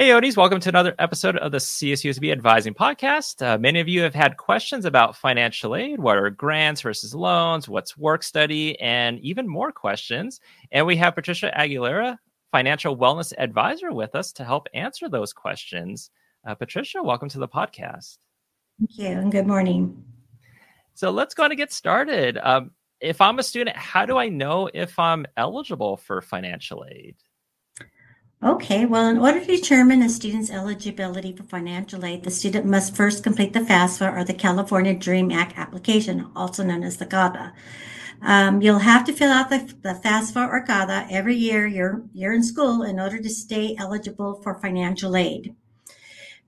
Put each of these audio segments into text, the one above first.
Hey, Odies, welcome to another episode of the CSUSB Advising Podcast. Uh, many of you have had questions about financial aid. What are grants versus loans? What's work study? And even more questions. And we have Patricia Aguilera, Financial Wellness Advisor, with us to help answer those questions. Uh, Patricia, welcome to the podcast. Thank you, and good morning. So let's go and get started. Um, if I'm a student, how do I know if I'm eligible for financial aid? Okay, well, in order to determine a student's eligibility for financial aid, the student must first complete the FAFSA or the California DREAM Act application, also known as the CADA. Um, you'll have to fill out the, the FAFSA or CADA every year you're, you're in school in order to stay eligible for financial aid.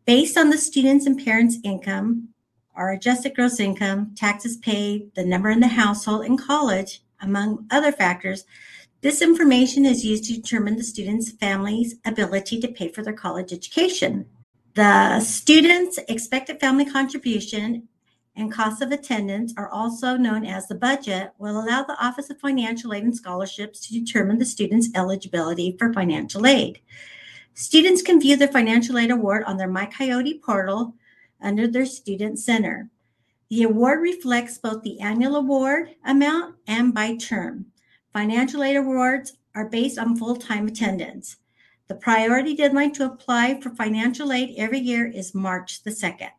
Based on the student's and parents' income, or adjusted gross income, taxes paid, the number in the household, and college, among other factors, this information is used to determine the student's family's ability to pay for their college education. The student's expected family contribution and cost of attendance are also known as the budget will allow the Office of Financial Aid and Scholarships to determine the student's eligibility for financial aid. Students can view their financial aid award on their MyCoyote portal under their student center. The award reflects both the annual award amount and by term. Financial aid awards are based on full time attendance. The priority deadline to apply for financial aid every year is March the 2nd.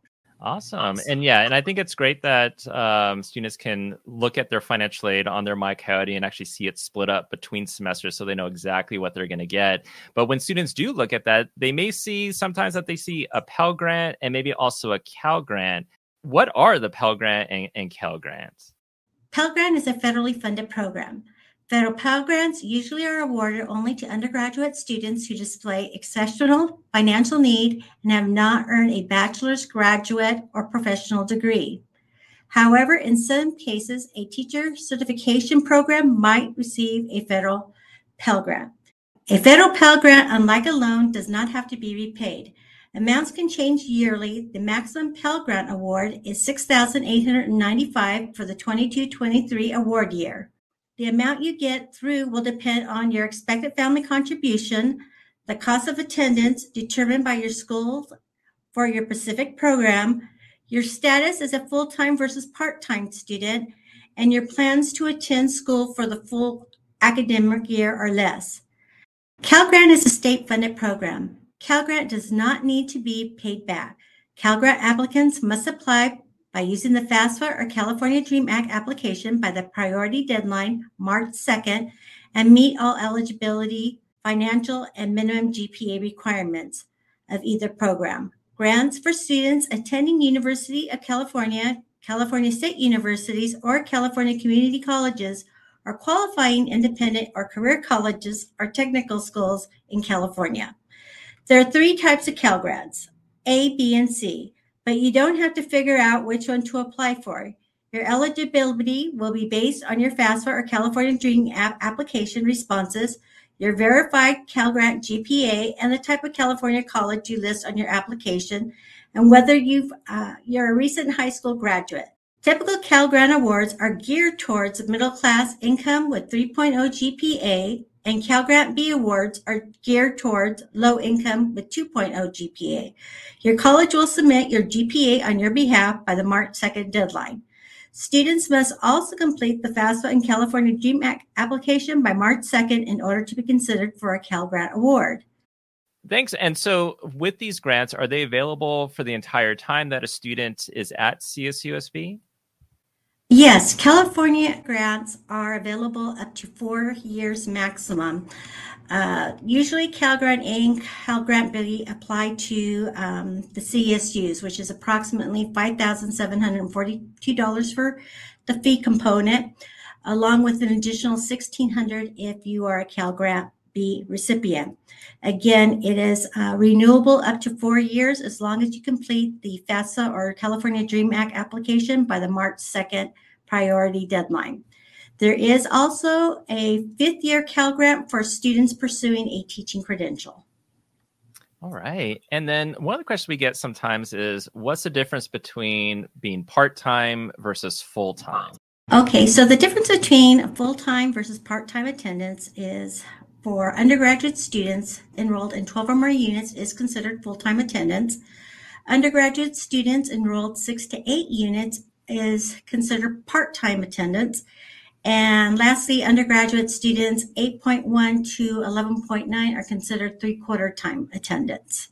Awesome. And yeah, and I think it's great that um, students can look at their financial aid on their MyCoyote and actually see it split up between semesters so they know exactly what they're going to get. But when students do look at that, they may see sometimes that they see a Pell Grant and maybe also a Cal Grant. What are the Pell Grant and, and Cal Grants? Pell Grant is a federally funded program. Federal Pell Grants usually are awarded only to undergraduate students who display exceptional financial need and have not earned a bachelor's, graduate, or professional degree. However, in some cases, a teacher certification program might receive a federal Pell Grant. A federal Pell Grant, unlike a loan, does not have to be repaid. Amounts can change yearly. The maximum Pell Grant award is $6,895 for the 22-23 award year. The amount you get through will depend on your expected family contribution, the cost of attendance determined by your school for your specific program, your status as a full time versus part time student, and your plans to attend school for the full academic year or less. Cal Grant is a state funded program. Cal Grant does not need to be paid back. Cal Grant applicants must apply by using the FAFSA or California DREAM Act application by the priority deadline, March 2nd, and meet all eligibility, financial, and minimum GPA requirements of either program. Grants for students attending University of California, California State Universities, or California Community Colleges are qualifying independent or career colleges or technical schools in California. There are three types of Cal grants A, B, and C but you don't have to figure out which one to apply for. Your eligibility will be based on your FAFSA or California Dream Act application responses, your verified Cal Grant GPA, and the type of California college you list on your application, and whether you've, uh, you're a recent high school graduate. Typical Cal Grant awards are geared towards middle class income with 3.0 GPA and Cal Grant B awards are geared towards low income with 2.0 GPA. Your college will submit your GPA on your behalf by the March 2nd deadline. Students must also complete the FAFSA and California DREAM Act application by March 2nd in order to be considered for a Cal Grant award. Thanks. And so, with these grants, are they available for the entire time that a student is at CSUSB? Yes, California grants are available up to four years maximum. Uh, usually, Cal Grant A Cal Grant B apply to um, the CSUs, which is approximately $5,742 for the fee component, along with an additional 1,600 if you are a Cal Grant B recipient. Again, it is uh, renewable up to four years as long as you complete the FAFSA or California DREAM Act application by the March 2nd priority deadline. There is also a fifth year Cal Grant for students pursuing a teaching credential. All right. And then one of the questions we get sometimes is what's the difference between being part time versus full time? Okay, so the difference between full time versus part time attendance is for undergraduate students enrolled in 12 or more units is considered full-time attendance. Undergraduate students enrolled six to eight units is considered part-time attendance. And lastly, undergraduate students 8.1 to 11.9 are considered three-quarter time attendance.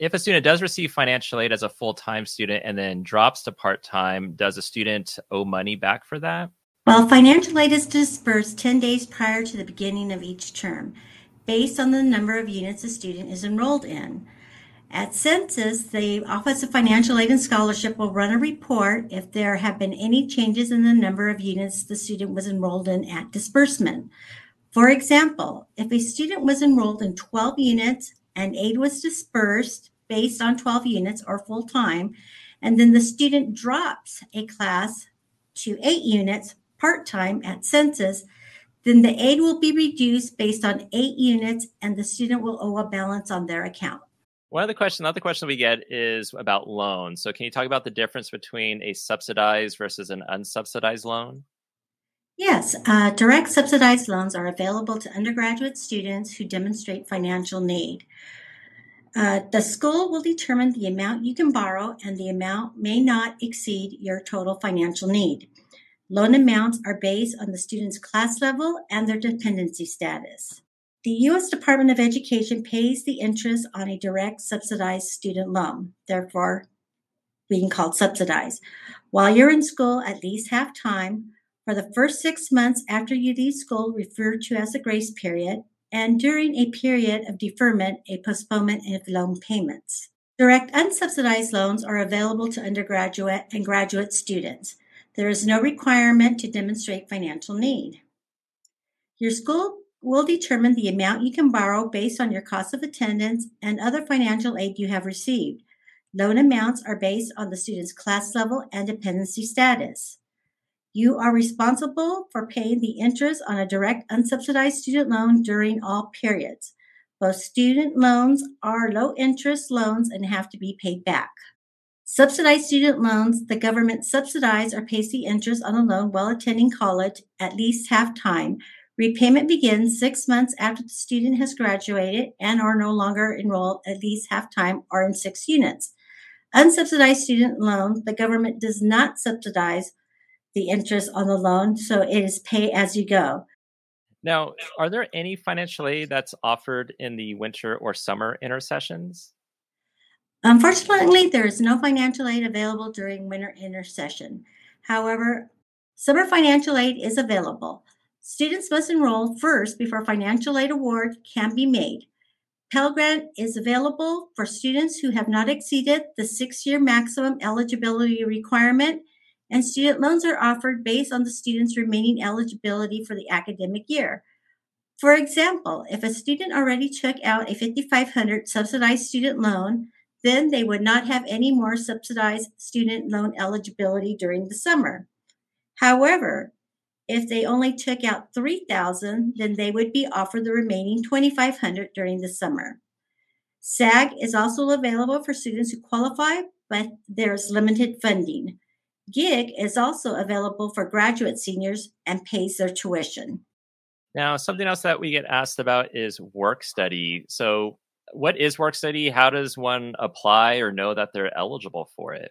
If a student does receive financial aid as a full-time student and then drops to part-time, does a student owe money back for that? Well, financial aid is disbursed 10 days prior to the beginning of each term, based on the number of units a student is enrolled in. At census, the Office of Financial Aid and Scholarship will run a report if there have been any changes in the number of units the student was enrolled in at disbursement. For example, if a student was enrolled in 12 units and aid was dispersed based on 12 units or full time, and then the student drops a class to eight units part time at census, then the aid will be reduced based on eight units and the student will owe a balance on their account. One of the questions, another question we get is about loans. So, can you talk about the difference between a subsidized versus an unsubsidized loan? Yes, uh, direct subsidized loans are available to undergraduate students who demonstrate financial need. Uh, the school will determine the amount you can borrow, and the amount may not exceed your total financial need. Loan amounts are based on the student's class level and their dependency status. The U.S. Department of Education pays the interest on a direct subsidized student loan, therefore being called subsidized. While you're in school at least half time, for the first six months after you leave school, referred to as a grace period, and during a period of deferment, a postponement of loan payments. Direct unsubsidized loans are available to undergraduate and graduate students. There is no requirement to demonstrate financial need. Your school will determine the amount you can borrow based on your cost of attendance and other financial aid you have received. Loan amounts are based on the student's class level and dependency status. You are responsible for paying the interest on a direct unsubsidized student loan during all periods. Both student loans are low interest loans and have to be paid back. Subsidized student loans, the government subsidizes or pays the interest on a loan while attending college at least half time. Repayment begins six months after the student has graduated and are no longer enrolled at least half time or in six units. Unsubsidized student loan, the government does not subsidize the interest on the loan, so it is pay as you go. Now, are there any financial aid that's offered in the winter or summer intersessions? Unfortunately, there is no financial aid available during winter intersession. However, summer financial aid is available. Students must enroll first before financial aid award can be made. Pell Grant is available for students who have not exceeded the six year maximum eligibility requirement, and student loans are offered based on the student's remaining eligibility for the academic year. For example, if a student already took out a 5500 subsidized student loan, then they would not have any more subsidized student loan eligibility during the summer. However, if they only took out 3000 then they would be offered the remaining 2500 during the summer. SAG is also available for students who qualify, but there's limited funding. GIG is also available for graduate seniors and pays their tuition. Now, something else that we get asked about is work study. So, what is work study? How does one apply or know that they're eligible for it?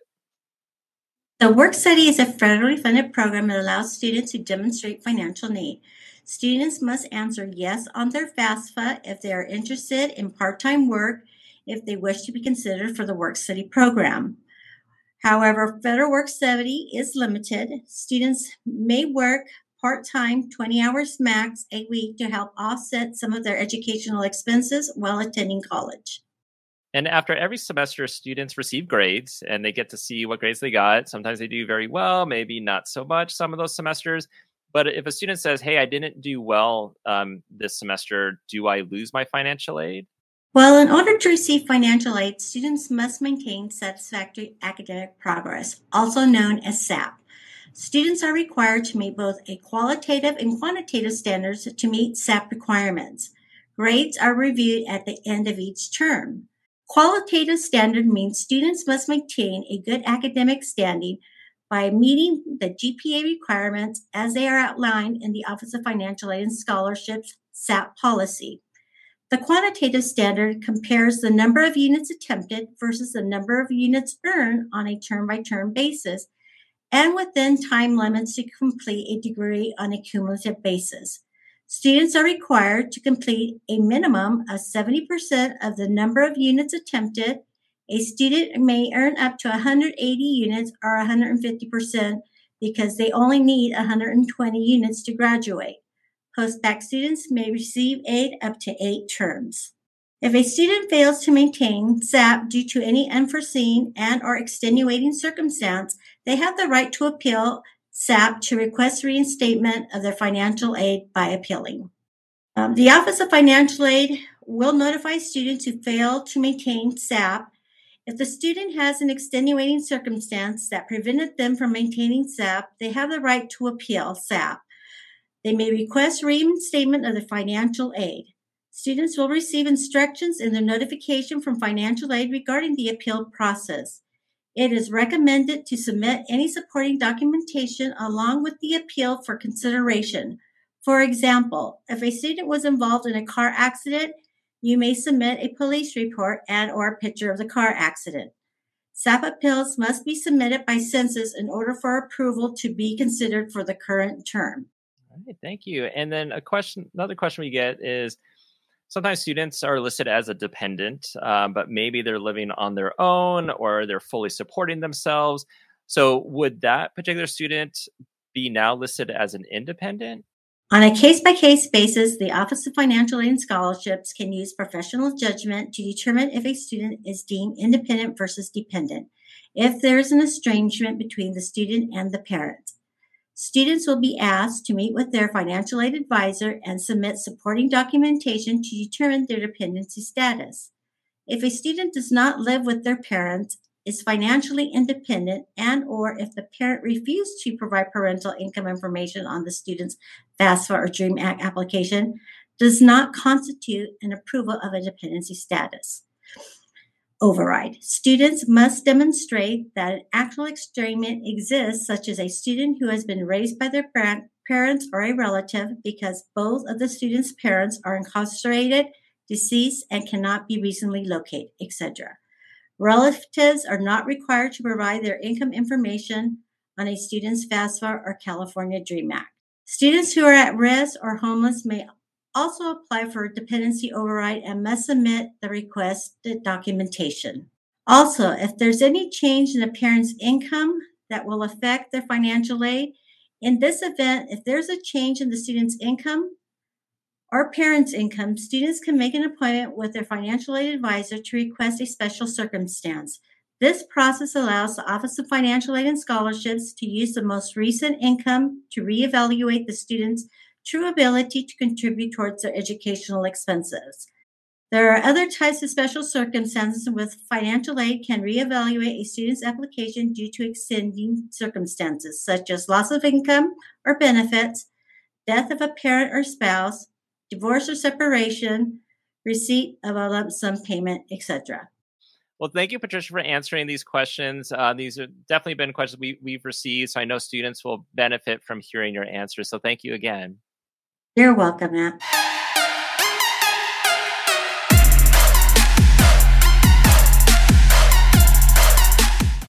The Work Study is a federally funded program that allows students to demonstrate financial need. Students must answer yes on their FAFSA if they are interested in part time work if they wish to be considered for the Work Study program. However, federal Work Study is limited. Students may work part time, 20 hours max a week to help offset some of their educational expenses while attending college. And after every semester, students receive grades and they get to see what grades they got. Sometimes they do very well, maybe not so much some of those semesters. But if a student says, Hey, I didn't do well um, this semester, do I lose my financial aid? Well, in order to receive financial aid, students must maintain satisfactory academic progress, also known as SAP. Students are required to meet both a qualitative and quantitative standards to meet SAP requirements. Grades are reviewed at the end of each term. Qualitative standard means students must maintain a good academic standing, by meeting the GPA requirements as they are outlined in the Office of Financial Aid and Scholarships SAP policy. The quantitative standard compares the number of units attempted versus the number of units earned on a term by term basis and within time limits to complete a degree on a cumulative basis. Students are required to complete a minimum of 70% of the number of units attempted. A student may earn up to 180 units or 150% because they only need 120 units to graduate. Post-bac students may receive aid up to eight terms. If a student fails to maintain SAP due to any unforeseen and or extenuating circumstance, they have the right to appeal SAP to request reinstatement of their financial aid by appealing. Um, the Office of Financial Aid will notify students who fail to maintain SAP. If the student has an extenuating circumstance that prevented them from maintaining SAP, they have the right to appeal SAP. They may request reinstatement of the financial aid. Students will receive instructions in their notification from financial aid regarding the appeal process. It is recommended to submit any supporting documentation along with the appeal for consideration. For example, if a student was involved in a car accident, you may submit a police report and or a picture of the car accident. SAP appeals must be submitted by census in order for approval to be considered for the current term. All right, thank you. And then a question, another question we get is sometimes students are listed as a dependent, uh, but maybe they're living on their own or they're fully supporting themselves. So, would that particular student be now listed as an independent? On a case by case basis, the Office of Financial Aid and Scholarships can use professional judgment to determine if a student is deemed independent versus dependent, if there is an estrangement between the student and the parent. Students will be asked to meet with their financial aid advisor and submit supporting documentation to determine their dependency status. If a student does not live with their parents, is financially independent, and or if the parent refused to provide parental income information on the student's FAFSA or DREAM Act application, does not constitute an approval of a dependency status override. Students must demonstrate that an actual estrangement exists, such as a student who has been raised by their parents or a relative because both of the student's parents are incarcerated, deceased, and cannot be reasonably located, etc. Relatives are not required to provide their income information on a student's FAFSA or California DREAM Act. Students who are at risk or homeless may also apply for dependency override and must submit the requested documentation. Also, if there's any change in a parent's income that will affect their financial aid, in this event, if there's a change in the student's income or parent's income, students can make an appointment with their financial aid advisor to request a special circumstance. This process allows the Office of Financial Aid and Scholarships to use the most recent income to reevaluate the student's true ability to contribute towards their educational expenses. There are other types of special circumstances with financial aid can reevaluate a student's application due to extending circumstances such as loss of income or benefits, death of a parent or spouse, divorce or separation, receipt of a lump sum payment, etc. Well, thank you, Patricia, for answering these questions. Uh, these have definitely been questions we, we've received, so I know students will benefit from hearing your answers. So thank you again. You're welcome, Matt.